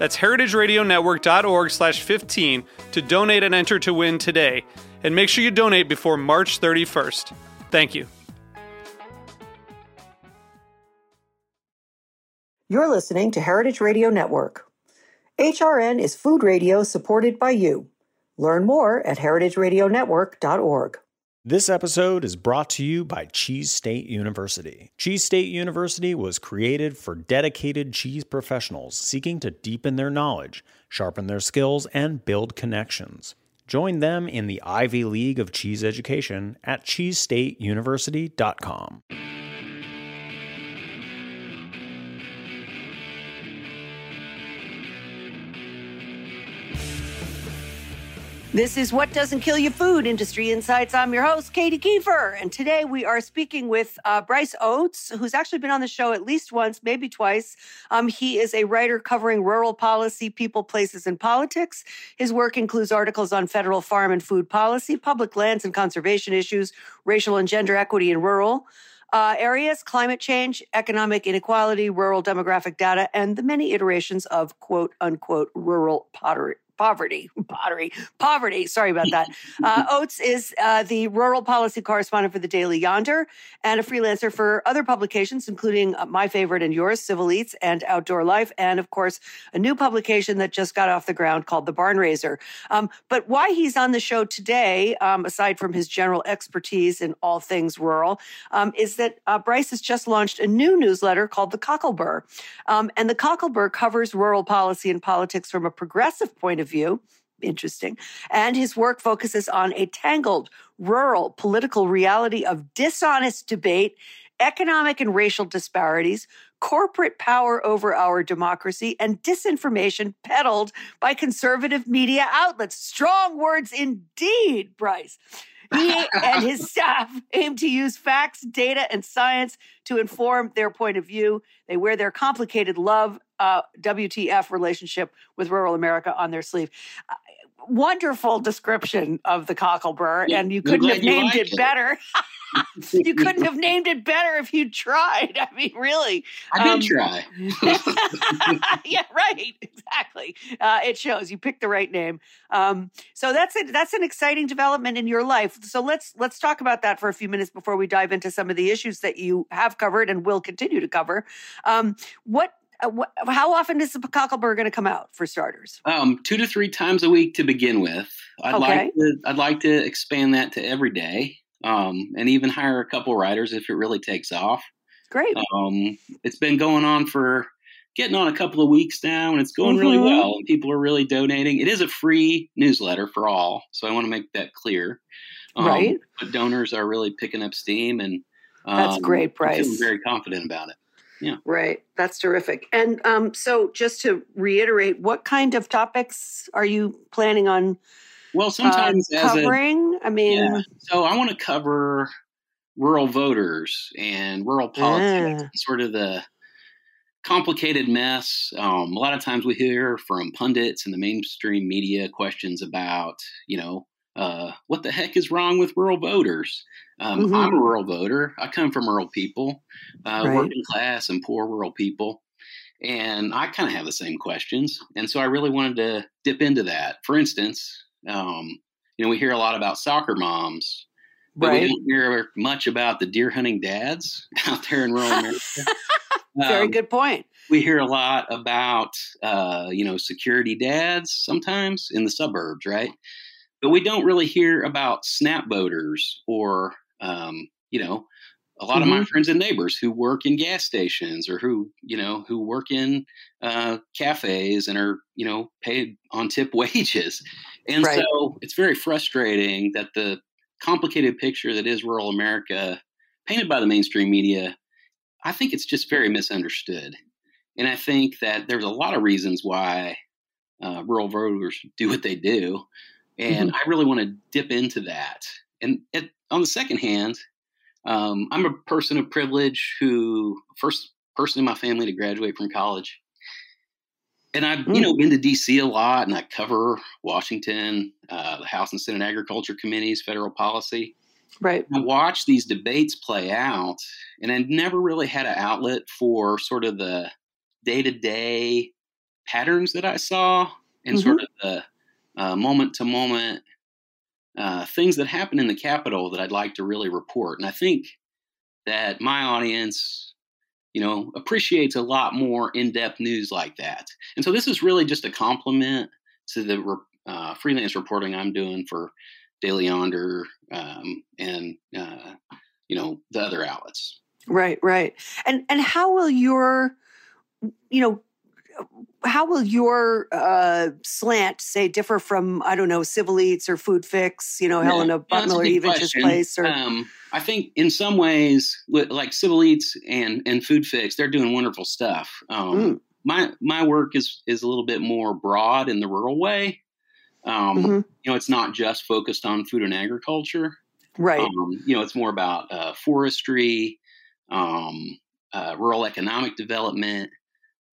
That's heritageradionetwork.org slash 15 to donate and enter to win today. And make sure you donate before March 31st. Thank you. You're listening to Heritage Radio Network. HRN is food radio supported by you. Learn more at heritageradionetwork.org. This episode is brought to you by Cheese State University. Cheese State University was created for dedicated cheese professionals seeking to deepen their knowledge, sharpen their skills, and build connections. Join them in the Ivy League of Cheese Education at cheesestateuniversity.com. This is What Doesn't Kill You Food Industry Insights. I'm your host, Katy Keiffer. And today we are speaking with uh, Bryce Oates, who's actually been on the show at least once, maybe twice. Um, he is a writer covering rural policy, people, places, and politics. His work includes articles on federal farm and food policy, public lands and conservation issues, racial and gender equity in rural. Uh, areas, climate change, economic inequality, rural demographic data, and the many iterations of quote unquote rural pottery, poverty, pottery, poverty. Sorry about that. Uh, Oates is uh, the rural policy correspondent for the Daily Yonder and a freelancer for other publications, including uh, my favorite and yours, Civil Eats and Outdoor Life, and of course, a new publication that just got off the ground called The Barn Raiser. Um, but why he's on the show today, um, aside from his general expertise in all things rural, um, is that uh, Bryce has just launched a new newsletter called The Cocklebur. Um, and The Cocklebur covers rural policy and politics from a progressive point of view. Interesting. And his work focuses on a tangled rural political reality of dishonest debate, economic and racial disparities, corporate power over our democracy, and disinformation peddled by conservative media outlets. Strong words indeed, Bryce. He and his staff aim to use facts, data, and science to inform their point of view. They wear their complicated love uh, WTF relationship with rural America on their sleeve. Uh, wonderful description of the cocklebur, yeah, and you couldn't have named it, it, better. you couldn't have named it better if you tried. I mean, really. I did um, try. yeah, right. Exactly. Uh, it shows you picked the right name. Um, so that's it. That's an exciting development in your life. So let's let's talk about that for a few minutes before we dive into some of the issues that you have covered and will continue to cover. Um, what uh, how often is the cocklebur going to come out for starters? Um, two to three times a week to begin with. I'd okay. like to, I'd like to expand that to every day, um, and even hire a couple writers if it really takes off. Great. Um, it's been going on for getting on a couple of weeks now, and it's going mm-hmm. really well. And people are really donating. It is a free newsletter for all, so I want to make that clear. Um, right. But donors are really picking up steam, and that's um, great, Bryce. I'm very confident about it. Yeah. Right. That's terrific. And um, so, just to reiterate, what kind of topics are you planning on? Well, sometimes uh, covering. A, I mean, yeah. so I want to cover rural voters and rural politics, sort of the complicated mess. Um, a lot of times we hear from pundits and the mainstream media questions about, you know, uh, what the heck is wrong with rural voters? Um, mm-hmm. I'm a rural voter. I come from rural people, uh, right. working class and poor rural people. And I kind of have the same questions. And so I really wanted to dip into that. For instance, um, you know, we hear a lot about soccer moms, but right. we don't hear much about the deer hunting dads out there in rural America. Very um, good point. We hear a lot about, uh, you know, security dads sometimes in the suburbs, right? But we don't really hear about SNAP voters or, um, you know, a lot mm-hmm. of my mm-hmm. friends and neighbors who work in gas stations or who, you know, who work in uh, cafes and are, you know, paid on tip wages. And right. so it's very frustrating that the complicated picture that is rural America painted by the mainstream media, I think it's just very misunderstood. And I think that there's a lot of reasons why uh, rural voters do what they do. And mm-hmm. I really want to dip into that. And it, on the second hand, um, I'm a person of privilege who first person in my family to graduate from college. And I've, mm. you know, been to DC a lot and I cover Washington, uh, the House and Senate Agriculture Committees, federal policy. Right. I watched these debates play out and I never really had an outlet for sort of the day to day patterns that I saw and mm-hmm. sort of the moment to moment things that happen in the Capitol that I'd like to really report. And I think that my audience, you know, appreciates a lot more in depth news like that. And so this is really just a compliment to the uh, freelance reporting I'm doing for Daily Yonder um, and, uh, you know, the other outlets. Right, right. And and how will your you know how will your uh, slant say differ from I don't know Civil Eats or Food Fix, you know, yeah, Helena Bottemiller Evich just place? Or um, I think in some ways, like Civil Eats and and Food Fix, they're doing wonderful stuff. Um, mm. My my work is is a little bit more broad in the rural way. Um, mm-hmm. You know, it's not just focused on food and agriculture. Right. Um, you know, it's more about uh, forestry, um, uh, rural economic development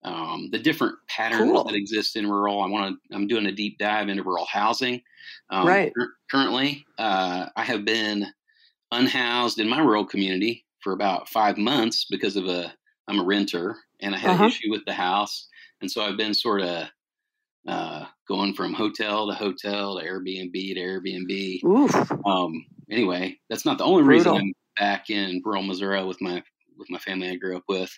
um, the different patterns cool. that exist in rural. I want to. I'm doing a deep dive into rural housing. Um, right. currently, uh, I have been unhoused in my rural community for about five months because of a. I'm a renter, and I had uh-huh. an issue with the house, and so I've been sort of uh, going from hotel to hotel to Airbnb to Airbnb. Um, anyway, that's not the only Brutal. reason I'm back in rural Missouri with my with my family I grew up with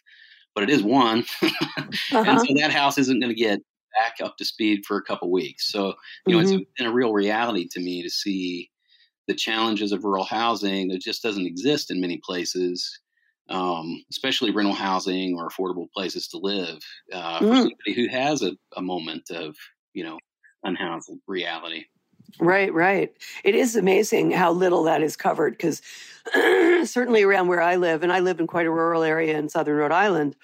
but it is one. uh-huh. and so that house isn't going to get back up to speed for a couple weeks. So, you know, mm-hmm. it's been a real reality to me to see the challenges of rural housing that just doesn't exist in many places, um, especially rental housing or affordable places to live uh, mm. for somebody who has a, a moment of, you know, unhoused reality. Right, right. It is amazing how little that is covered because certainly around where I live, and I live in quite a rural area in southern Rhode Island,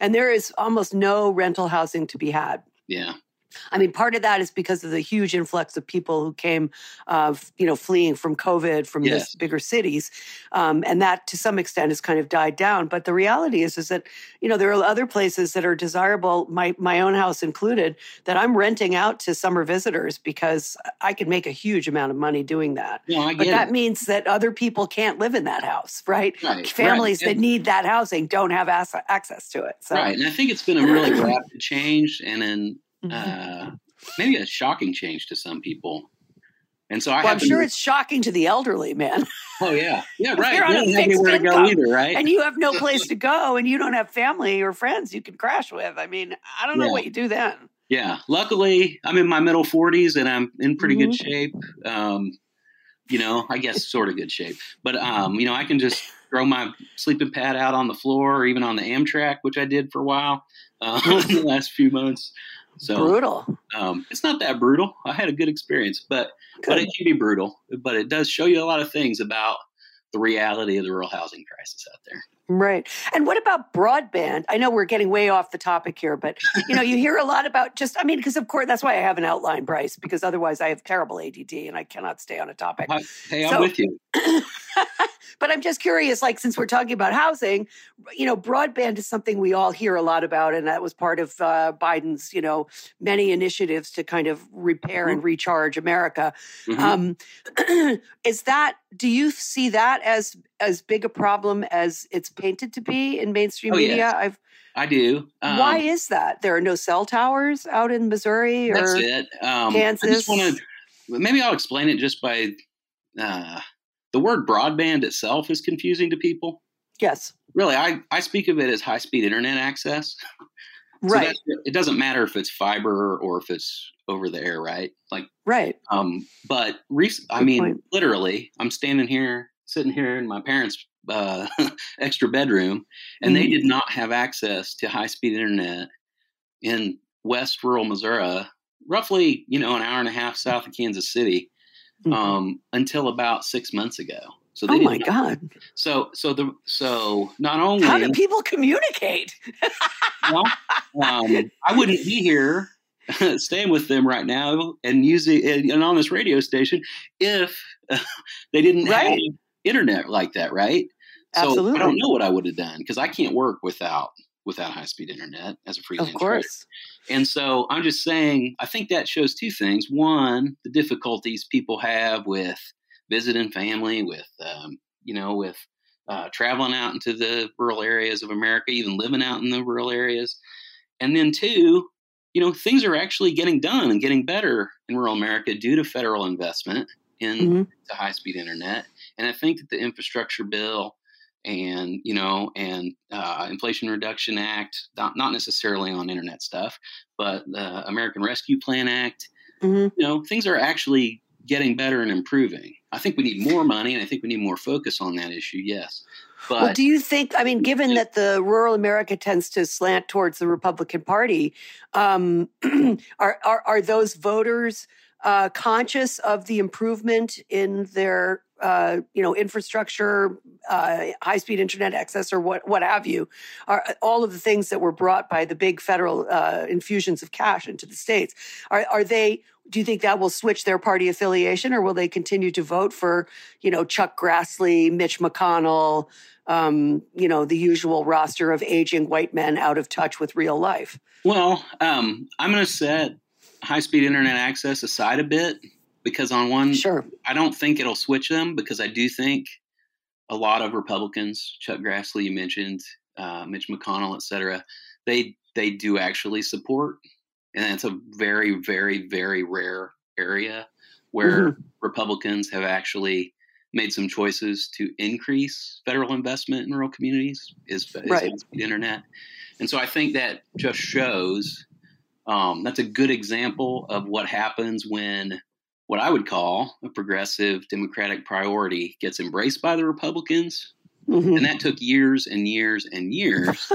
and there is almost no rental housing to be had. Yeah. I mean, part of that is because of the huge influx of people who came, uh, you know, fleeing from COVID from yes. the bigger cities, um, and that to some extent has kind of died down. But the reality is, is that you know there are other places that are desirable, my my own house included, that I'm renting out to summer visitors because I can make a huge amount of money doing that. Yeah, but that means that other people can't live in that house, right? right Families right. that need that housing don't have access to it. So. Right, and I think it's been a really rapid change, and in mm-hmm. Uh, maybe a shocking change to some people. And so I well, I'm sure it's shocking to the elderly, man. Oh yeah, yeah, right. You're on a fixed to go either, right? And you have no place to go, and you don't have family or friends you can crash with. I mean, I don't know yeah. what you do then. Yeah, luckily I'm in my middle 40s and I'm in pretty mm-hmm. good shape. Um, you know, I guess sort of good shape, but um, you know, I can just throw my sleeping pad out on the floor or even on the Amtrak, which I did for a while uh, in the last few months. So brutal. Um, it's not that brutal. I had a good experience, but good. but it can be brutal. But it does show you a lot of things about the reality of the rural housing crisis out there. Right. And what about broadband? I know we're getting way off the topic here, but you know, you hear a lot about just I mean, because of course that's why I have an outline, Bryce, because otherwise I have terrible ADD and I cannot stay on a topic. Hey, I'm so, with you. but I'm just curious, like since we're talking about housing, you know, broadband is something we all hear a lot about, and that was part of uh, Biden's, you know, many initiatives to kind of repair and mm-hmm. recharge America. Mm-hmm. Um, is that? Do you see that as as big a problem as it's painted to be in mainstream oh, media? Yes. I've I do. Um, Why is that? There are no cell towers out in Missouri or that's it. Um, Kansas. I just want to. Maybe I'll explain it just by uh, the word broadband itself is confusing to people. Yes. Really, I, I speak of it as high speed internet access. Right. So it doesn't matter if it's fiber or if it's over the air, right? Like, right. Um, but rec- I mean, point. literally, I'm standing here, sitting here in my parents' uh, extra bedroom, and mm-hmm. they did not have access to high speed internet in West rural Missouri, roughly, you know, an hour and a half south of Kansas City, mm-hmm. um, until about six months ago. So oh my god! So so the so not only how do people communicate? well, um, I wouldn't be here staying with them right now and using and on this radio station if uh, they didn't right. have internet like that, right? Absolutely. So I don't know what I would have done because I can't work without without high speed internet as a freelance. Of course. And so I'm just saying, I think that shows two things. One, the difficulties people have with visiting family, with um, you know, with uh, traveling out into the rural areas of America, even living out in the rural areas. And then two, you know, things are actually getting done and getting better in rural America due to federal investment in mm-hmm. high speed internet. And I think that the infrastructure bill and you know and uh, inflation reduction act not, not necessarily on internet stuff but the american rescue plan act mm-hmm. you know things are actually getting better and improving i think we need more money and i think we need more focus on that issue yes but well, do you think i mean given that the rural america tends to slant towards the republican party um, are, are are those voters uh, conscious of the improvement in their uh, you know infrastructure, uh, high speed internet access, or what what have you, are all of the things that were brought by the big federal uh, infusions of cash into the states. Are are they? Do you think that will switch their party affiliation, or will they continue to vote for you know Chuck Grassley, Mitch McConnell? Um, you know the usual roster of aging white men out of touch with real life. Well, um, I'm going to set high speed internet access aside a bit because on one, sure, I don't think it'll switch them because I do think a lot of Republicans, Chuck Grassley, you mentioned, uh, Mitch McConnell, et cetera, they they do actually support, and it's a very, very, very rare area where mm-hmm. Republicans have actually made some choices to increase federal investment in rural communities is, is right. internet, and so I think that just shows um, that's a good example of what happens when what I would call a progressive Democratic priority gets embraced by the Republicans. Mm-hmm. And that took years and years and years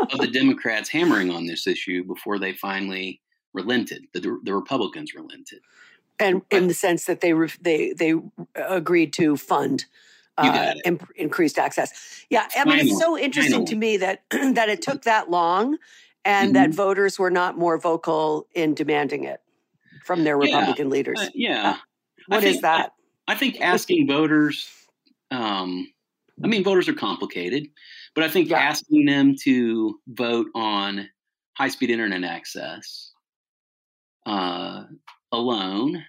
of the Democrats hammering on this issue before they finally relented. The, the Republicans relented. And but, in the sense that they they they agreed to fund uh, increased access. Yeah, I mean, it's so interesting to me that that it took that long, and mm-hmm. that voters were not more vocal in demanding it from their Republican yeah. leaders. Uh, yeah. What think, is that? I, I think asking voters, um, I mean, voters are complicated, but I think yeah. asking them to vote on high speed internet access uh, alone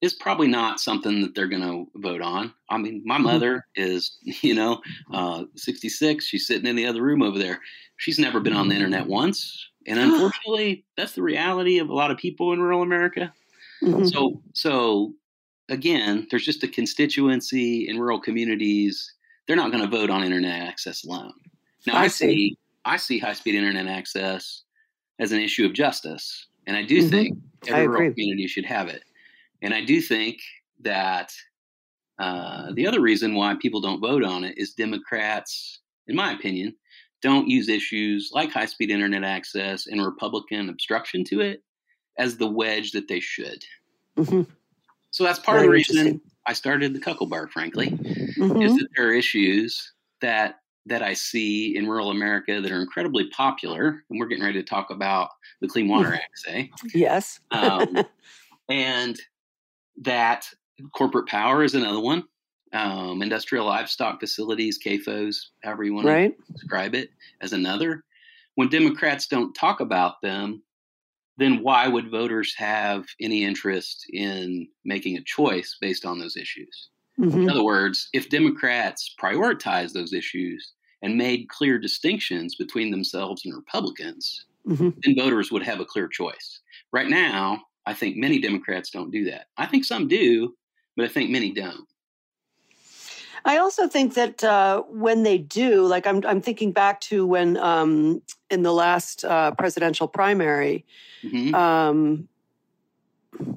is probably not something that they're going to vote on. I mean, my mm-hmm. mother is, you know, uh, 66. She's sitting in the other room over there. She's never been on the internet once. And unfortunately, that's the reality of a lot of people in rural America. Mm-hmm. So, so again, there's just a constituency in rural communities. They're not going to vote on internet access alone. Now, I, I see. see I see high speed internet access as an issue of justice, and I do mm-hmm. think every rural community should have it. And I do think that uh, the other reason why people don't vote on it is Democrats, in my opinion, don't use issues like high speed internet access and Republican obstruction to it as the wedge that they should. Mm-hmm. So that's part Very of the reason I started the Cocklebur, frankly, mm-hmm. is that there are issues that that I see in rural America that are incredibly popular, and we're getting ready to talk about the Clean Water Act, say. Yes. um, and that corporate power is another one um, industrial livestock facilities, CAFOs, however you want right. to describe it, as another. When Democrats don't talk about them, then why would voters have any interest in making a choice based on those issues? Mm-hmm. In other words, if Democrats prioritize those issues and made clear distinctions between themselves and Republicans, mm-hmm. then voters would have a clear choice. Right now, I think many Democrats don't do that. I think some do, but I think many don't. I also think that uh, when they do, like I'm, I'm thinking back to when um, in the last uh, presidential primary, mm-hmm. um,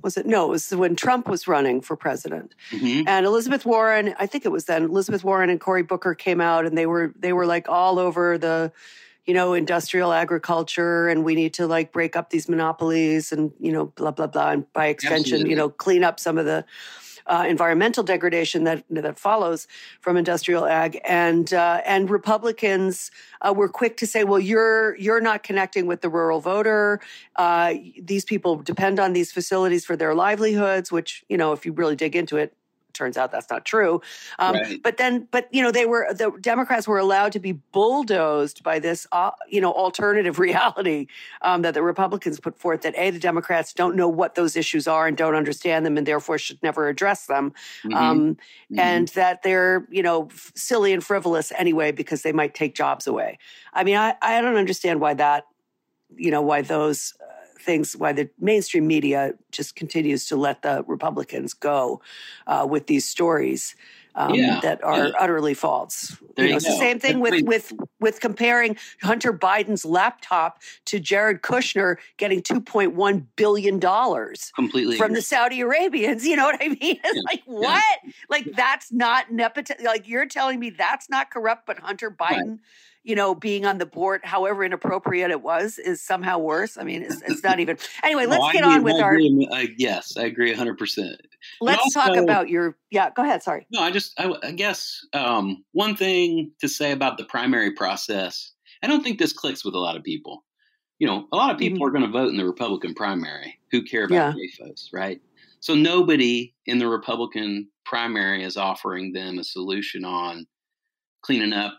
was it no? It was when Trump was running for president, mm-hmm. and Elizabeth Warren. I think it was then Elizabeth Warren and Cory Booker came out, and they were they were like all over the you know, industrial agriculture and we need to like break up these monopolies and, you know, blah, blah, blah. And by extension, Absolutely. you know, clean up some of the uh, environmental degradation that that follows from industrial ag, and uh, and Republicans uh, were quick to say, well, you're you're not connecting with the rural voter. Uh, these people depend on these facilities for their livelihoods, which you know, if you really dig into it, turns out that's not true. Um, right. But then, but you know, they were the Democrats were allowed to be bulldozed by this, uh, you know, alternative reality um, that the Republicans put forth. That a the Democrats don't know what those issues are and don't understand them, and therefore should never address them, mm-hmm. Um, mm-hmm. and that they're you know silly and frivolous anyway because they might take jobs away. I mean, I I don't understand why that, you know, why those things why the mainstream media just continues to let the Republicans go uh, with these stories. Um, yeah, that are yeah. utterly false. There you know, it's the same thing with with with comparing Hunter Biden's laptop to Jared Kushner getting two point one billion dollars completely from the Saudi Arabians. You know what I mean? It's yeah, like what? Like that's not nepotism. Like you're telling me that's not corrupt, but Hunter Biden. Right you know, being on the board, however inappropriate it was, is somehow worse. I mean, it's, it's not even. Anyway, let's no, get agree, on with I our. I, yes, I agree 100%. Let's also, talk about your. Yeah, go ahead. Sorry. No, I just, I, I guess um, one thing to say about the primary process, I don't think this clicks with a lot of people. You know, a lot of people mm-hmm. are going to vote in the Republican primary who care about yeah. right? So nobody in the Republican primary is offering them a solution on cleaning up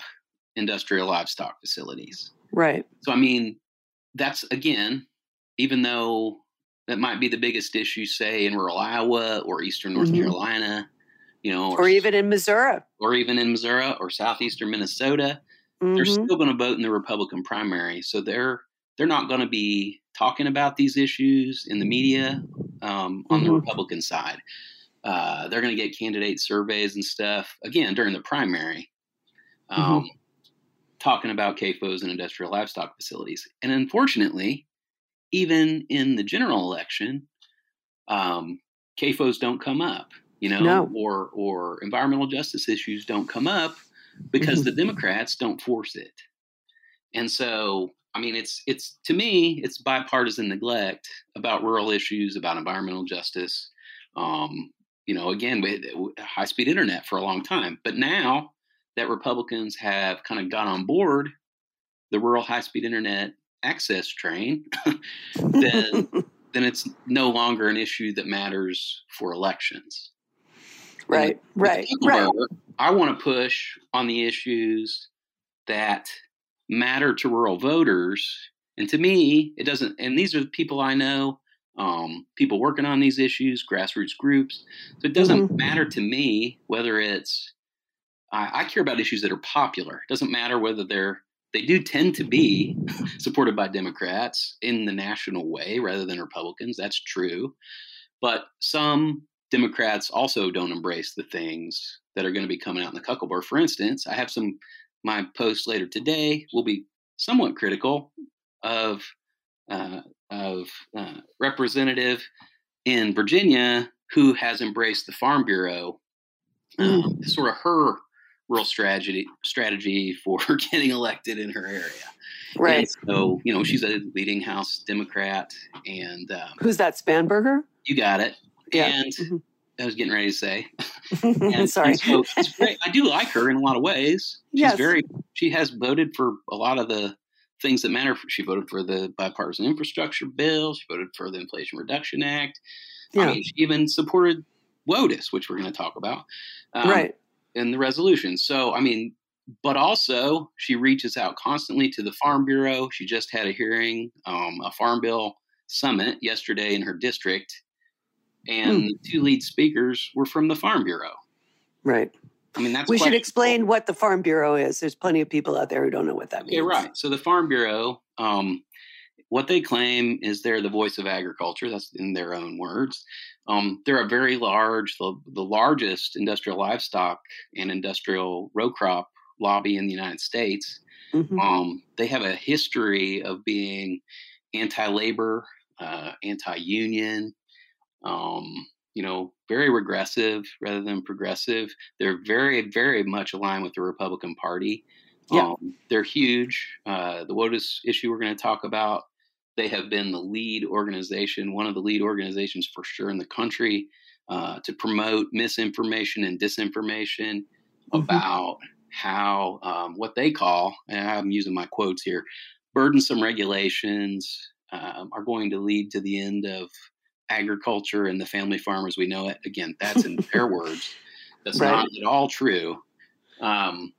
industrial livestock facilities. Right. So, I mean, that's again, even though that might be the biggest issue, say in rural Iowa or eastern North mm-hmm. Carolina, you know, or, or, even in Missouri, or even in Missouri or southeastern Minnesota, mm-hmm. they're still going to vote in the Republican primary. So they're they're not going to be talking about these issues in the media um, on mm-hmm. the Republican side. Uh, they're going to get candidate surveys and stuff again during the primary. Mm-hmm. Um, talking about CAFOs and industrial livestock facilities. And unfortunately, even in the general election, um, CAFOs don't come up, you know, no. or or environmental justice issues don't come up because mm-hmm. the Democrats don't force it. And so, I mean, it's it's to me, it's bipartisan neglect about rural issues, about environmental justice. Um, you know, again, with high speed internet for a long time, but now that Republicans have kind of got on board the rural high speed internet access train, then then it's no longer an issue that matters for elections. Right, right, right. I want to push on the issues that matter to rural voters. And to me, it doesn't, and these are the people I know, um, people working on these issues, grassroots groups. So it doesn't mm-hmm. matter to me whether it's I, I care about issues that are popular. It doesn't matter whether they're they do tend to be supported by Democrats in the national way rather than Republicans. That's true. But some Democrats also don't embrace the things that are going to be coming out in the Cocklebur. For instance, I have some, my post later today will be somewhat critical of, uh, of uh, representative in Virginia who has embraced the Farm Bureau, sort of her real strategy strategy for getting elected in her area. Right. And so you know she's a leading House Democrat, and um, who's that? Spanberger. You got it. Yeah. And mm-hmm. I was getting ready to say. and, Sorry. And so great. I do like her in a lot of ways. She's yes. very. She has voted for a lot of the things that matter. She voted for the bipartisan infrastructure bill. She voted for the Inflation Reduction Act. Yeah. I mean, she even supported WOTUS, which we're going to talk about. Um, right in the resolution. So, I mean, but also she reaches out constantly to the Farm Bureau. She just had a hearing, um, a Farm Bill summit yesterday in her district, and hmm. the two lead speakers were from the Farm Bureau. Right. I mean, that's we should explain what the Farm Bureau is. There's plenty of people out there who don't know what that means. Yeah, right. So the Farm Bureau, um, what they claim is they're the voice of agriculture. That's in their own words. Um, they're a very large, the, the largest industrial livestock and industrial row crop lobby in the United States. Mm-hmm. Um, they have a history of being anti-labor, uh, anti-union, um, you know, very regressive rather than progressive. They're very, very much aligned with the Republican Party. Yeah. Um, they're huge. Uh, the WOTUS issue we're going to talk about, they have been the lead organization, one of the lead organizations for sure in the country uh, to promote misinformation and disinformation mm-hmm. about how um, what they call, and I'm using my quotes here, burdensome regulations um, are going to lead to the end of agriculture and the family farm as we know it. Again, that's in their words. That's right. not at all true. Um,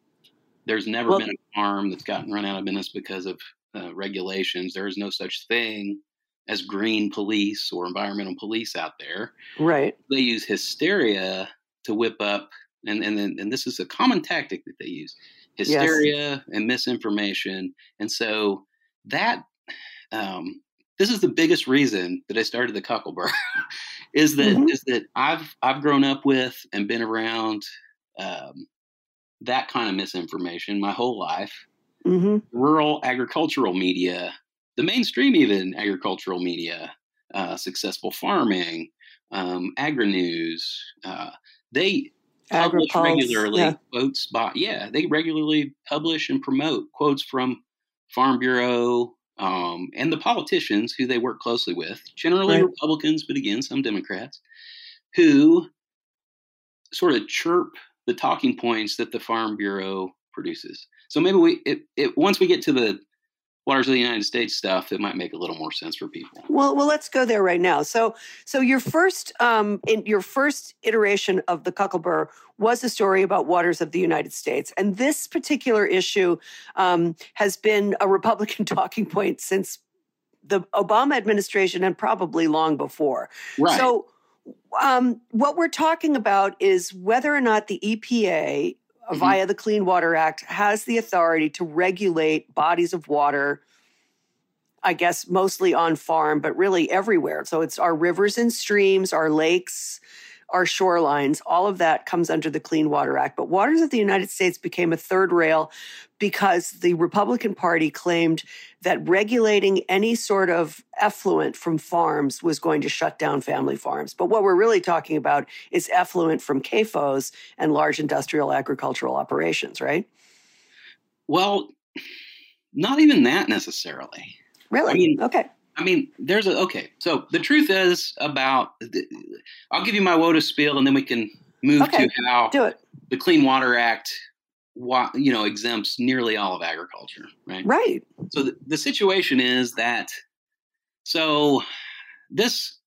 there's never well, been a farm that's gotten run out of business because of uh, regulations. There is no such thing as green police or environmental police out there. Right. They use hysteria to whip up, and and and this is a common tactic that they use: hysteria yes. and misinformation. And so that um, this is the biggest reason that I started the Cocklebur is that mm-hmm. is that I've I've grown up with and been around um, that kind of misinformation my whole life. Mm-hmm. Rural agricultural media, the mainstream even agricultural media, uh, successful farming, um, agri news, uh, they publish regularly yeah. quotes by yeah they regularly publish and promote quotes from Farm Bureau, um, and the politicians who they work closely with, generally right. Republicans, but again, some Democrats, who sort of chirp the talking points that the Farm Bureau produces. So maybe we, it, it, once we get to the waters of the United States stuff, it might make a little more sense for people. Well, well, let's go there right now. So, so your first, um, in your first iteration of the Cocklebur was a story about waters of the United States, and this particular issue um, has been a Republican talking point since the Obama administration and probably long before. Right. So. Um, what we're talking about is whether or not the EPA mm-hmm. via the Clean Water Act has the authority to regulate bodies of water. I guess mostly on farm, but really everywhere. So it's our rivers and streams, our lakes, our shorelines, all of that comes under the Clean Water Act. But Waters of the United States became a third rail because the Republican Party claimed that regulating any sort of effluent from farms was going to shut down family farms. But what we're really talking about is effluent from CAFOs and large industrial agricultural operations, right? Well, not even that necessarily. Really? I mean, okay. I mean, there's a okay. So the truth is about. I'll give you my WOTUS spiel, and then we can move okay. to how the Clean Water Act, you know, exempts nearly all of agriculture. Right. Right. So the, the situation is that. So this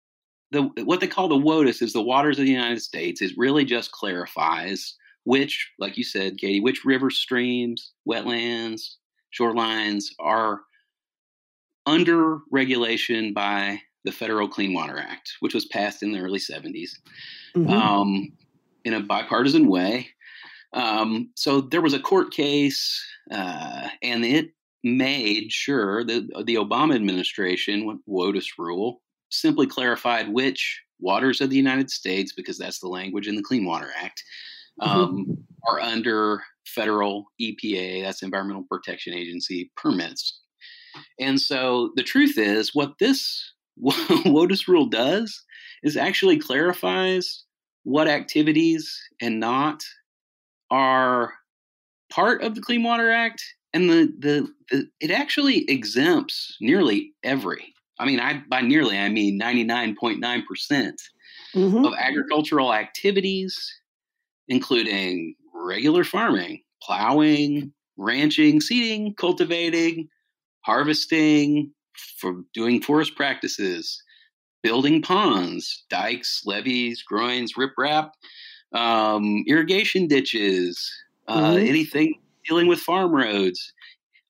the what they call the WOTUS is the waters of the United States. It really just clarifies which, like you said, Katy, which river streams, wetlands, shorelines are under regulation by the Federal Clean Water Act, which was passed in the early 70s mm-hmm. um, in a bipartisan way. Um, so there was a court case, uh, and it made sure that the Obama administration, with WOTUS rule, simply clarified which waters of the United States, because that's the language in the Clean Water Act, mm-hmm. um, mm-hmm. are under federal EPA, that's Environmental Protection Agency permits. And so the truth is, what this WOTUS rule does is actually clarifies what activities and not are part of the Clean Water Act, and the, the, the it actually exempts nearly every. I mean, I by nearly I mean ninety nine point nine percent mm-hmm. of agricultural activities, including regular farming, plowing, ranching, seeding, cultivating, harvesting, for doing forest practices, building ponds, dikes, levees, groins, riprap, um, irrigation ditches, uh, mm-hmm. anything dealing with farm roads.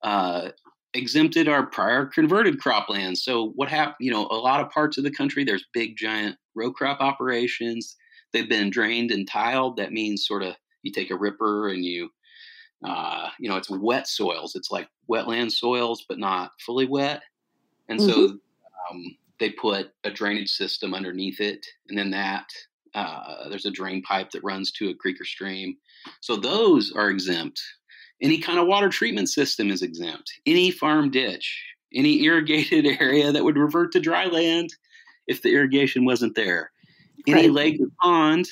Uh, exempted our prior converted croplands. So what happened? You know, a lot of parts of the country, there's big giant row crop operations. They've been drained and tiled. That means sort of you take a ripper and you uh, you know, it's wet soils. It's like wetland soils, but not fully wet. And mm-hmm. so um, they put a drainage system underneath it, and then that uh, there's a drain pipe that runs to a creek or stream. So those are exempt. Any kind of water treatment system is exempt. Any farm ditch, any irrigated area that would revert to dry land if the irrigation wasn't there. Any right. lake or pond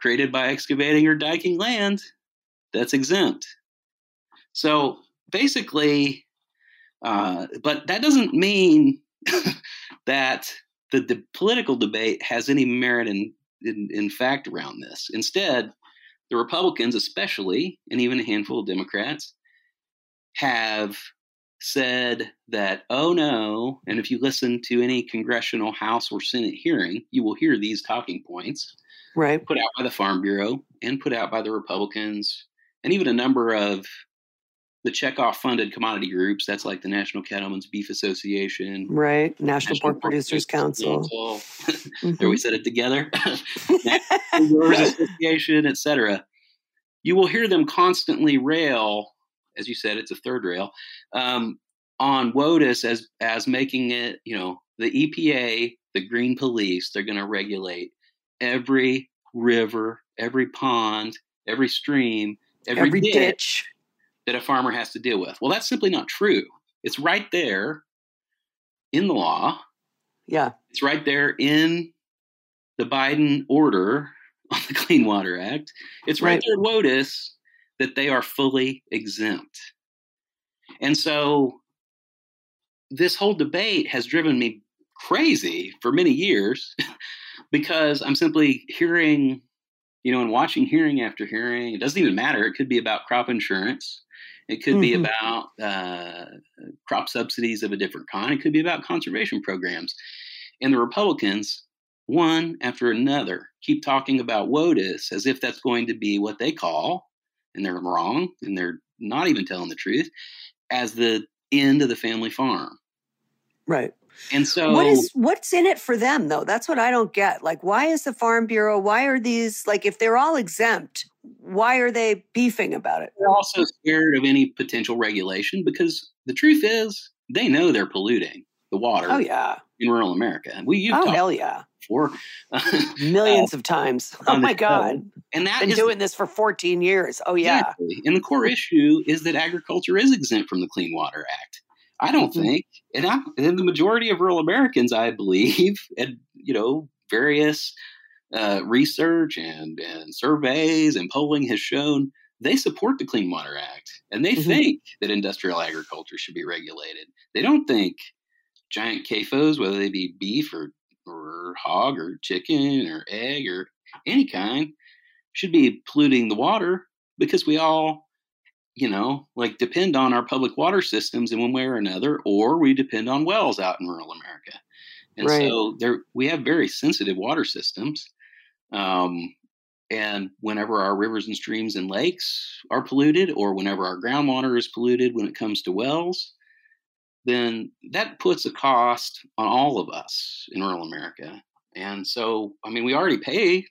created by excavating or diking land, that's exempt. So basically, uh, but that doesn't mean that the, the, political debate has any merit in, in, in fact around this. Instead, the Republicans, especially, and even a handful of Democrats, have said that, oh no, and if you listen to any congressional House or Senate hearing, you will hear these talking points. Right. Put out by the Farm Bureau and put out by the Republicans, and even a number of the checkoff funded commodity groups. That's like the National Cattlemen's Beef Association. Right. National, National Pork, Pork Producers, Council. Council. mm-hmm. there we said it together. Association, etc. You will hear them constantly rail, as you said, it's a third rail, um, on WOTUS as as making it, you know, the EPA, the Green Police, they're going to regulate every river, every pond, every stream, every, every ditch, ditch that a farmer has to deal with. Well, that's simply not true. It's right there in the law. Yeah. It's right there in the Biden order on the Clean Water Act. It's right, right there in WOTUS that they are fully exempt. And so this whole debate has driven me crazy for many years because I'm simply hearing, you know, and watching hearing after hearing. It doesn't even matter. It could be about crop insurance. It could mm-hmm. be about uh, crop subsidies of a different kind. It could be about conservation programs. And the Republicans, one after another, keep talking about WOTUS as if that's going to be what they call, and they're wrong, and they're not even telling the truth, as the end of the family farm. Right. And so what is what's in it for them though? That's what I don't get. Like why is the farm bureau why are these like if they're all exempt, why are they beefing about it? They're also scared of any potential regulation because the truth is they know they're polluting the water. Oh yeah. In rural America. And we you've Oh hell yeah. For millions uh, of times. Oh my god. And that been is, doing this for 14 years. Oh yeah. Exactly. And the core issue is that agriculture is exempt from the Clean Water Act. I don't mm-hmm. think, and, I, and the majority of rural Americans, I believe, and you know, various uh, research and and surveys and polling has shown they support the Clean Water Act, and they mm-hmm. think that industrial agriculture should be regulated. They don't think giant CAFOs, whether they be beef or or hog or chicken or egg or any kind, should be polluting the water because we all you know, like depend on our public water systems in one way or another, or we depend on wells out in rural America. And right. so there we have very sensitive water systems. Um, and whenever our rivers and streams and lakes are polluted, or whenever our groundwater is polluted when it comes to wells, then that puts a cost on all of us in rural America. And so, I mean, we already pay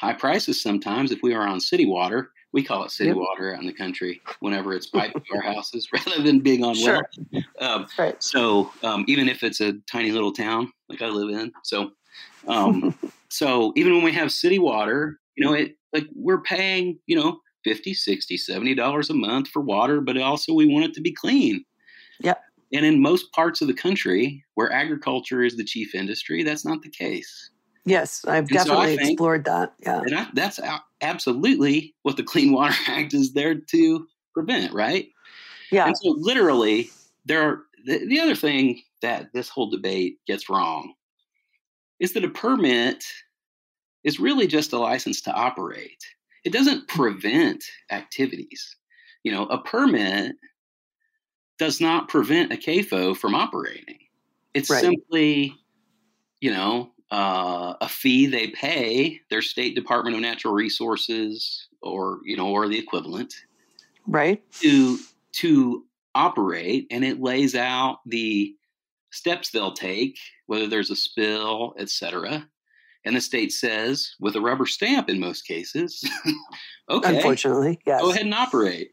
high prices sometimes if we are on city water we call it city yep. water out in the country whenever it's piped to our houses rather than being on sure. well. Um, right. So um, even if it's a tiny little town like I live in, so um, so even when we have city water, you know, it like we're paying, you know, 50, 60, 70 dollars a month for water, but also we want it to be clean. Yep. And in most parts of the country where agriculture is the chief industry, that's not the case. Yes, I've and definitely so think, explored that. Yeah. And I, that's absolutely what the Clean Water Act is there to prevent, right? Yeah. And so, literally, there are the, the other thing that this whole debate gets wrong is that a permit is really just a license to operate. It doesn't prevent activities. You know, a permit does not prevent a CAFO from operating. It's right. simply, you know, uh, a fee they pay their state department of natural resources or you know or the equivalent right. to to operate and it lays out the steps they'll take whether there's a spill etc and the state says with a rubber stamp in most cases okay unfortunately yes. go ahead and operate.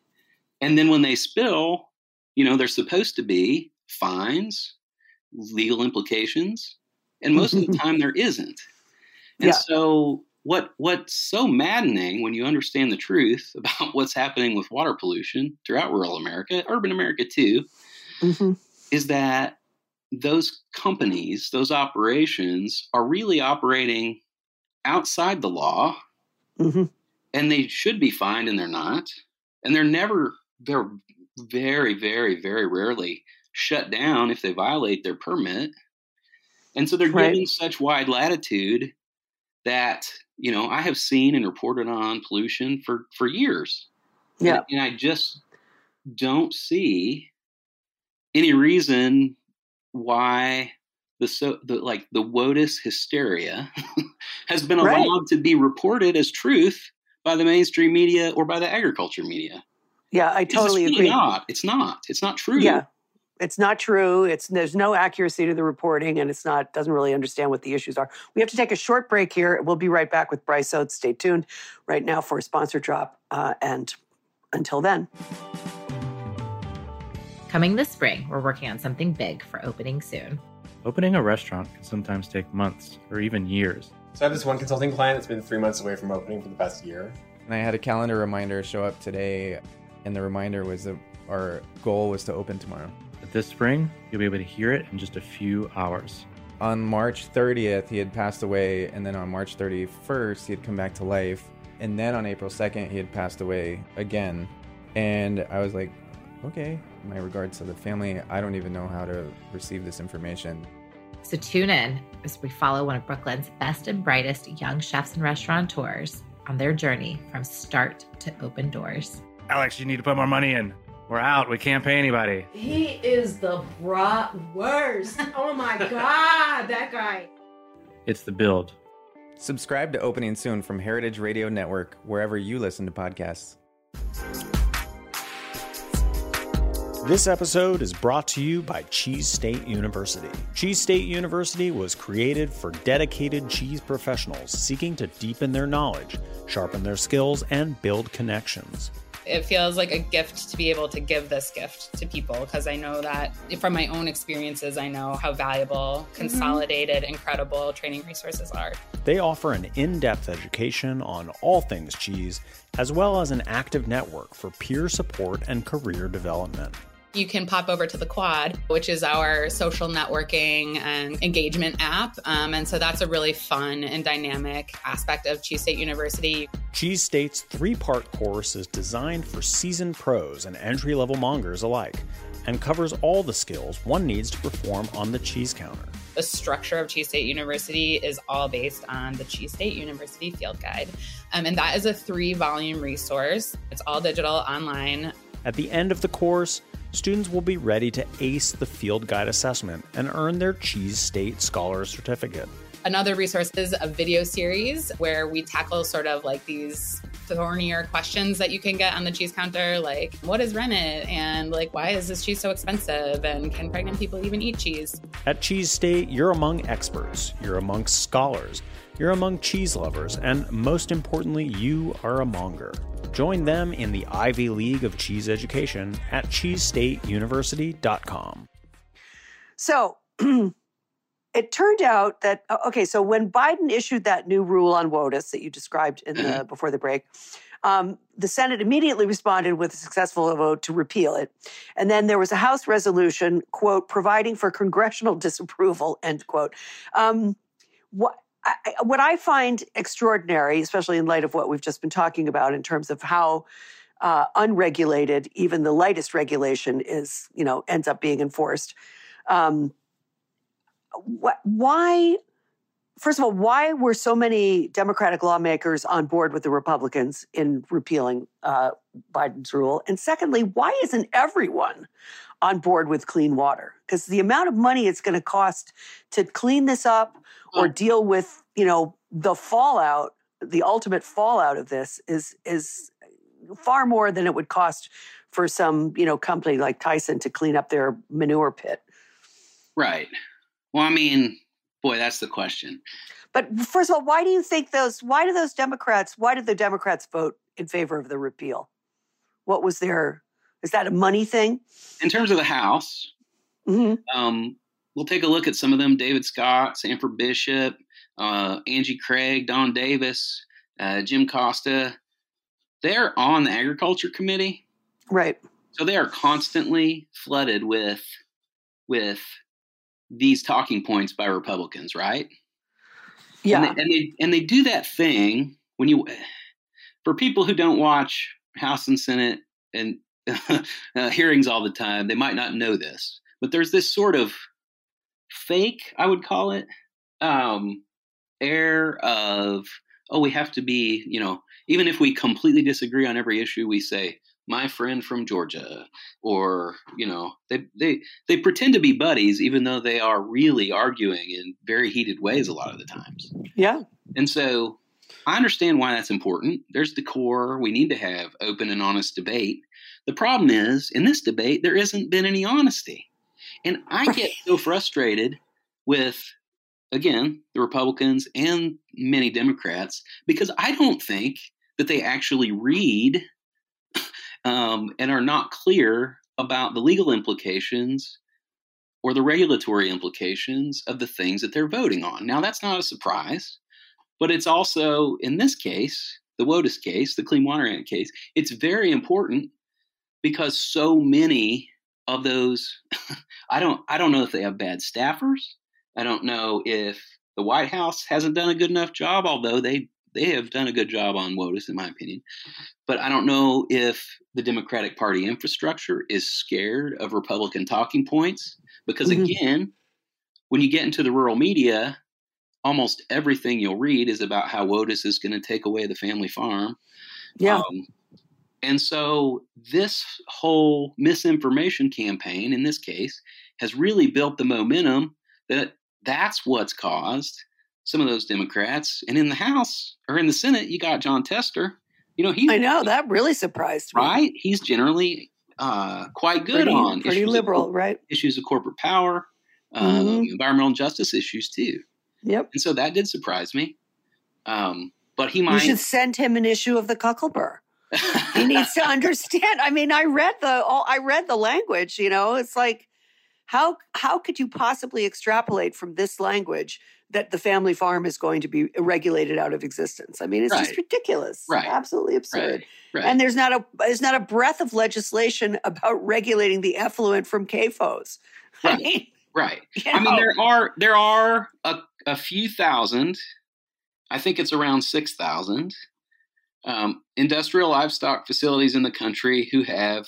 And then when they spill you know there's supposed to be fines legal implications And most of the time there isn't. And yeah. so what what's so maddening when you understand the truth about what's happening with water pollution throughout rural America, urban America too, mm-hmm. is that those companies, those operations are really operating outside the law mm-hmm. and they should be fined and they're not. And they're never, they're very, very, very rarely shut down if they violate their permit. And so they're right. given such wide latitude that, you know, I have seen and reported on pollution for, for years. Yeah. And, and I just don't see any reason why the so the like the WOTUS hysteria has been allowed right. to be reported as truth by the mainstream media or by the agriculture media. Yeah, I totally it's really agree. Not. It's not. It's not true. Yeah. It's not true. It's there's no accuracy to the reporting, and it's not doesn't really understand what the issues are. We have to take a short break here. We'll be right back with Bryce Oates. Stay tuned right now for a sponsor drop, uh, and until then. Coming this spring, we're working on something big for opening soon. Opening a restaurant can sometimes take months or even years. So I have this one consulting client that's been three months away from opening for the past year. And I had a calendar reminder show up today, and the reminder was that our goal was to open tomorrow. But this spring, you'll be able to hear it in just a few hours. On March 30th, he had passed away, and then on March 31st, he had come back to life. And then on April 2nd, he had passed away again. And I was like, okay, my regards to the family. I don't even know how to receive this information. So tune in as we follow one of Brooklyn's best and brightest young chefs and restaurateurs on their journey from start to open doors. Alex, you need to put more money in. We're out. We can't pay anybody. He is the brat worst. oh my God, that guy. It's the build. Subscribe to Opening Soon from Heritage Radio Network, wherever you listen to podcasts. This episode is brought to you by Cheese State University. Cheese State University was created for dedicated cheese professionals seeking to deepen their knowledge, sharpen their skills, and build connections. It feels like a gift to be able to give this gift to people because I know that from my own experiences, I know how valuable, mm-hmm. consolidated, mm-hmm. incredible training resources are. They offer an in depth education on all things cheese, as well as an active network for peer support and career development you can pop over to the Quad, which is our social networking and engagement app. Um, and so that's a really fun and dynamic aspect of Cheese State University. Cheese State's three part course is designed for seasoned pros and entry level mongers alike and covers all the skills one needs to perform on the cheese counter. The structure of Cheese State University is all based on the Cheese State University Field Guide. Um, and that is a three volume resource. It's all digital online. At the end of the course, students will be ready to ace the field guide assessment and earn their Cheese State Scholar Certificate. Another resource is a video series where we tackle sort of like these thornier questions that you can get on the cheese counter, like what is rennet and like why is this cheese so expensive and can pregnant people even eat cheese? At Cheese State, you're among experts, you're among scholars, you're among cheese lovers, and most importantly, you are a monger. Join them in the Ivy League of Cheese Education at cheesestateuniversity.com. So, it turned out that okay, so when Biden issued that new rule on WOTUS that you described in the mm-hmm. before the break, um, the Senate immediately responded with a successful vote to repeal it, and then there was a House resolution, quote, providing for congressional disapproval, end quote. Um, what I, what I find extraordinary, especially in light of what we've just been talking about in terms of how uh, unregulated even the lightest regulation is, you know, ends up being enforced. Um, wh- why? First of all, why were so many Democratic lawmakers on board with the Republicans in repealing uh, Biden's rule? And secondly, why isn't everyone on board with clean water? Because the amount of money it's going to cost to clean this up or deal with you know the fallout the ultimate fallout of this is is far more than it would cost for some you know company like Tyson to clean up their manure pit right well i mean boy that's the question but first of all why do you think those why do those democrats why did the democrats vote in favor of the repeal what was their is that a money thing in terms of the house mm-hmm. um, we'll take a look at some of them: David Scott, Sanford Bishop, uh, Angie Craig, Don Davis, uh, Jim Costa. They're on the agriculture committee, right? So they are constantly flooded with with these talking points by Republicans, right? Yeah, and they, and they, and they do that thing when you for people who don't watch House and Senate and uh, hearings all the time, they might not know this, but there's this sort of fake, I would call it, um, air of oh, we have to be, you know, even if we completely disagree on every issue, we say my friend from Georgia, or you know, they they they pretend to be buddies, even though they are really arguing in very heated ways a lot of the times. Yeah, and so I understand why that's important. There's the core. We need to have open and honest debate. The problem is, in this debate, there hasn't been any honesty. And I get so frustrated with, again, the Republicans and many Democrats because I don't think that they actually read um, and are not clear about the legal implications or the regulatory implications of the things that they're voting on. Now, that's not a surprise, but it's also, in this case, the WOTUS case, the Clean Water Act case, it's very important because so many of those I don't I don't know if they have bad staffers. I don't know if the White House hasn't done a good enough job, although they they have done a good job on WOTUS, in my opinion. But I don't know if the Democratic Party infrastructure is scared of Republican talking points. Because mm-hmm. again, when you get into the rural media, almost everything you'll read is about how WOTUS is going to take away the family farm. Yeah. Um, and so this whole misinformation campaign, in this case, has really built the momentum that that's what's caused some of those Democrats. And in the House or in the Senate, you got Jon Tester. You know, he I know that really surprised me. Right? He's generally uh, quite good pretty, on pretty liberal, of, right? Issues of corporate power, um, mm-hmm. environmental justice issues too. Yep. And so that did surprise me. Um, but he might. You should send him an issue of the Cocklebur. he needs to understand. I mean, I read the all, I read the language. You know, it's like how how could you possibly extrapolate from this language that the family farm is going to be regulated out of existence. I mean, it's right. just ridiculous. Right. Absolutely absurd. Right. Right. And there's not a there's not a breath of legislation about regulating the effluent from CAFOs. Right. I mean, right. You know. I mean, there are there are a, a few thousand. I think it's around six thousand um, industrial livestock facilities in the country who have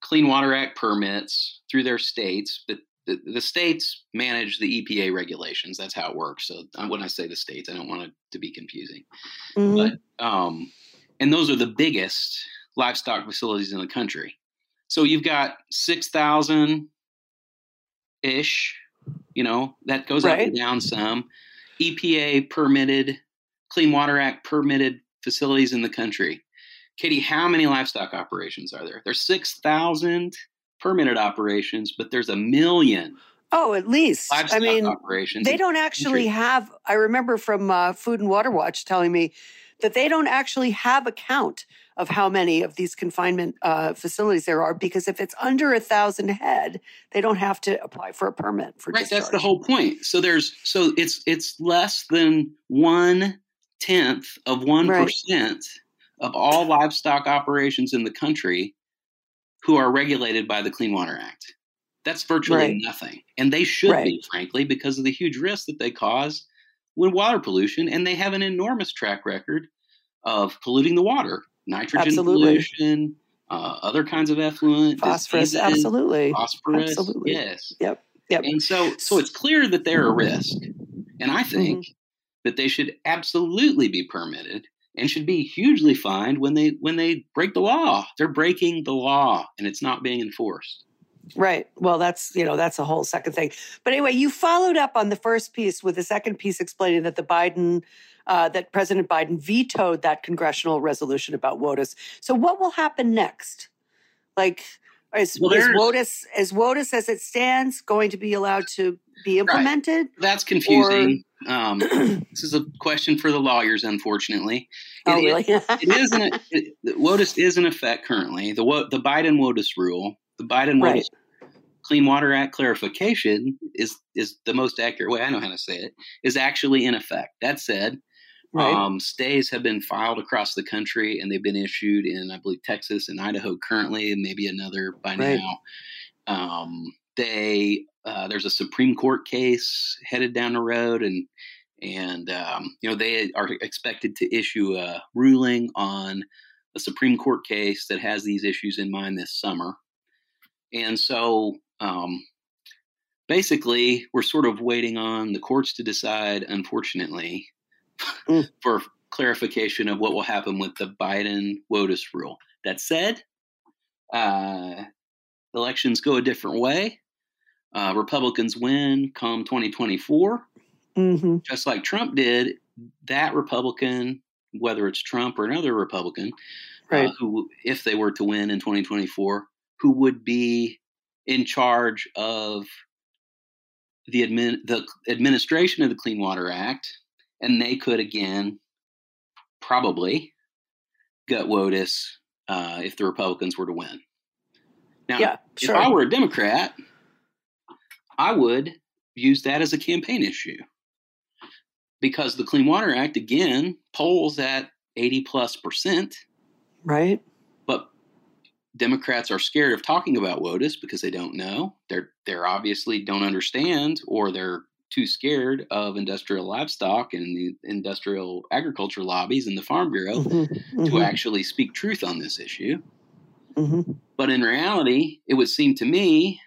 Clean Water Act permits through their states, but the, the states manage the EPA regulations. That's how it works. So uh, when I say the states, I don't want it to be confusing. Mm-hmm. But um, and those are the biggest livestock facilities in the country. So you've got six thousand ish. You know that goes right. up and down some. EPA permitted, Clean Water Act permitted facilities in the country. Katy, how many livestock operations are there? There's six thousand permitted operations, but there's a million. Oh, at least. I mean, operations. They don't actually have. I remember from uh, Food and Water Watch telling me that they don't actually have a count of how many of these confinement uh, facilities there are because if it's under a thousand head, they don't have to apply for a permit for right. Discharge. That's the whole point. So there's so it's it's less than one tenth of one right. of all livestock operations in the country who are regulated by the Clean Water Act. That's virtually right. nothing. And they should right. be, frankly, because of the huge risk that they cause with water pollution. And they have an enormous track record of polluting the water, nitrogen absolutely. pollution, uh, other kinds of effluent, phosphorus, diseases, absolutely, phosphorus, absolutely. yes, yep, yep. And so, so it's clear that they're a risk, and I think mm-hmm. that they should absolutely be permitted and should be hugely fined when they when they break the law. They're breaking the law and it's not being enforced. Right. Well, that's, you know, that's a whole second thing. But anyway, you followed up on the first piece with the second piece explaining that the Biden uh, that President Biden vetoed that congressional resolution about WOTUS. So what will happen next? Like is, well, is WOTUS is WOTUS as it stands going to be allowed to be implemented? Right. That's confusing. Or, um, this is a question for the lawyers, unfortunately. It, oh, really? it, it is in, it, WOTUS is in effect currently. The the Biden WOTUS rule, the Biden WOTUS right. Clean Water Act clarification is is the most accurate way I know how to say it is actually in effect. That said, Right. um, stays have been filed across the country and they've been issued in I believe Texas and Idaho currently, and maybe another by Right. now. Um, they uh, there's a Supreme Court case headed down the road, and and um, you know they are expected to issue a ruling on a Supreme Court case that has these issues in mind this summer. And so um, basically, we're sort of waiting on the courts to decide, unfortunately, Mm. for clarification of what will happen with the Biden WOTUS rule. That said, uh, elections go a different way. Uh, Republicans win come 2024 hmm just like Trump did, that Republican, whether it's Trump or another Republican, Right. uh, who, if they were to win in 2024, who would be in charge of the admin, the administration of the Clean Water Act, and they could again probably gut WOTUS uh, if the Republicans were to win. Now, Yeah, sure. if I were a Democrat, I would use that as a campaign issue because the Clean Water Act again polls at 80 plus percent, Right. but Democrats are scared of talking about WOTUS because they don't know. They're they're obviously don't understand or they're too scared of industrial livestock and the industrial agriculture lobbies and the Farm Bureau Mhm, to mhm, actually speak truth on this issue. mhm. But in reality, it would seem to me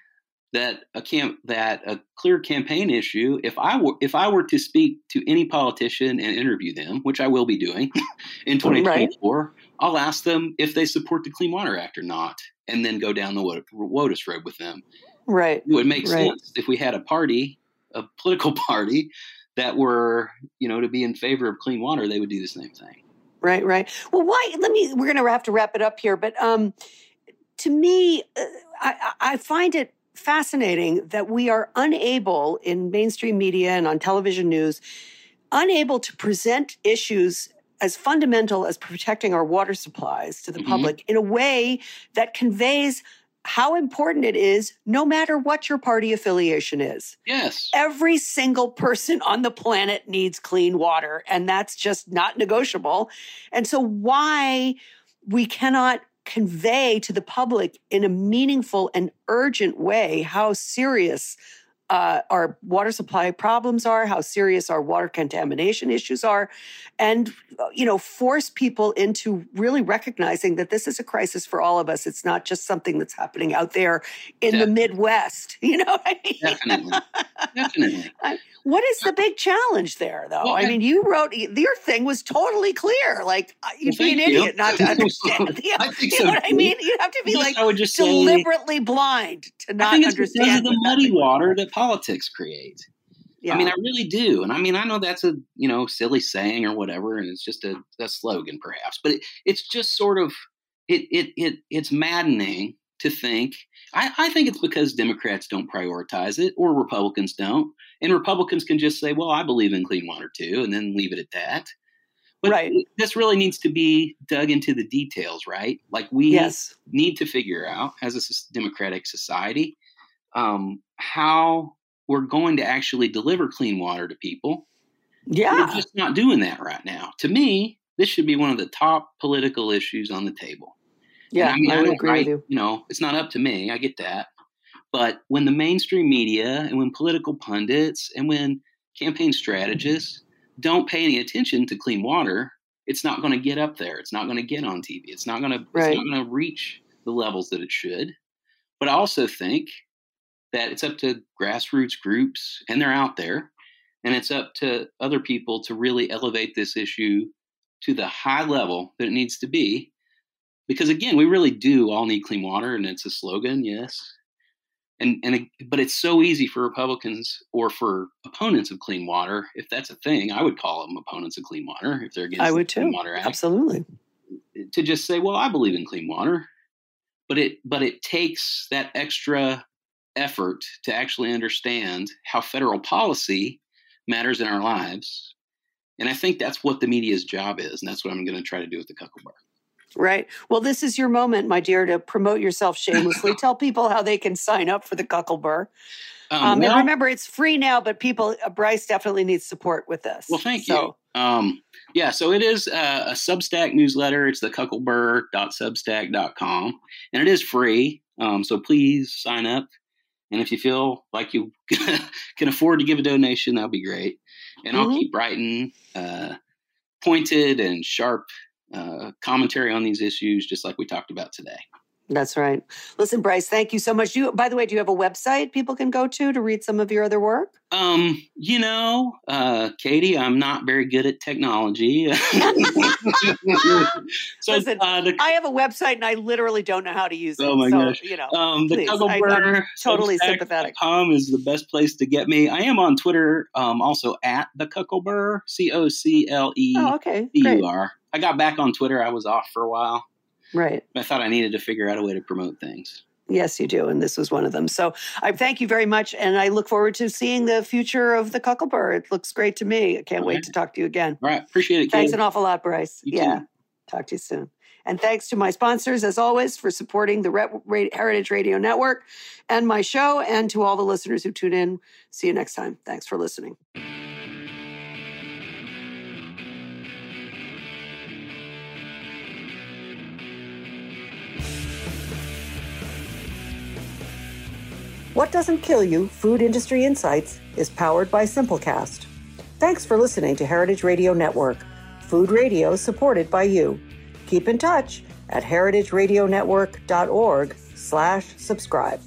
that a camp that a clear campaign issue. If I were if I were to speak to any politician and interview them, which I will be doing in 2024, I'll ask them if they support the Clean Water Act or not, and then go down the Wo- WOTUS road with them. Right. It would make Right. sense if we had a party, a political party, that were you know to be in favor of clean water. They would do the same thing. Right, right. Well, why? Let me. We're going to have to wrap it up here, but um, to me, uh, I, I find it fascinating that we are unable in mainstream media and on television news, unable to present issues as fundamental as protecting our water supplies to the Mhm. public in a way that conveys how important it is, no matter what your party affiliation is Yes. every single person on the planet needs clean water and that's just not negotiable and so why we cannot convey to the public in a meaningful and urgent way how serious uh, our water supply problems are, how serious our water contamination issues are, and you know, force people into really recognizing that this is a crisis for all of us. It's not just something that's happening out there in the Midwest. You know, what I mean? Definitely. Definitely. What is the big challenge there, though? Well, I mean, you wrote your thing was totally clear. Like uh, you'd Well, be an you. idiot not to understand. You know, I think you so, know what I mean? You'd have to be Yes, like I would just say- deliberately blind to I think it's because of the muddy water that politics create. Yeah. I mean, I really do, and I mean, I know that's a you know silly saying or whatever, and it's just a, a slogan perhaps, but it, it's just sort of it it it it's maddening to think. I, I think it's because Democrats don't prioritize it, or Republicans don't, and Republicans can just say, "Well, I believe in clean water too," and then leave it at that. But Right. this really needs to be dug into the details, right? Like we yes. need to figure out as a democratic society um, how we're going to actually deliver clean water to people. Yeah. We're just not doing that right now. To me, this should be one of the top political issues on the table. And Yeah. I, mean, would don't agree write- with you. You know, it's not up to me. I get that. But when the mainstream media and when political pundits and when campaign strategists don't pay any attention to clean water, it's not going to get up there. It's not going to get on TV. It's not going to. Right. It's not going to reach the levels that it should. But I also think that it's up to grassroots groups, and they're out there, and it's up to other people to really elevate this issue to the high level that it needs to be. Because again, we really do all need clean water, and it's a slogan, yes. And and but it's so easy for Republicans or for opponents of clean water, if that's a thing, I would call them opponents of clean water if they're against I would the Clean. Water Act Absolutely. to just say, "Well, I believe in clean water," but it but it takes that extra effort to actually understand how federal policy matters in our lives, and I think that's what the media's job is, and that's what I'm going to try to do with the Cocklebur. Right. Well, this is your moment, my dear, to promote yourself shamelessly. Tell people how they can sign up for the Cocklebur. Um, Um, well- and remember, it's free now, but people, uh, Bryce definitely needs support with this. Well, thank So- you. Um, yeah, so it is uh, a Substack newsletter. It's the cocklebur.substack.com, and it is free. Um, so please sign up. And if you feel like you can afford to give a donation, that'll be great. And I'll Mhm. keep writing uh, pointed and sharp uh, commentary on these issues, just like we talked about today. That's right. Listen, Bryce, thank you so much. You, by the way, do you have a website people can go to to read some of your other work? Um, you know, uh, Katy, I'm not very good at technology. so Listen, uh, the, I have a website and I literally don't know how to use it. Oh my so, gosh. You know, um, the please, I'm totally sympathetic. Substack.com is the best place to get me. I am on Twitter, um, also at the Cocklebur, C O C L E Oh, okay. Great. U R. I got back on Twitter. I was off for a while. Right. I thought I needed to figure out a way to promote things. Yes, you do. And this was one of them. So I thank you very much. And I look forward to seeing the future of the Cocklebur. It looks great to me. I can't wait to talk to you again. All right. Appreciate it, Thanks an awful lot, Bryce. You yeah. too. Talk to you soon. And thanks to my sponsors, as always, for supporting the Re- Heritage Radio Network and my show, and to all the listeners who tune in. See you next time. Thanks for listening. What Doesn't Kill You Food Industry Insights is powered by Simplecast. Thanks for listening to Heritage Radio Network, food radio supported by you. Keep in touch at heritageradionetwork.org slash subscribe.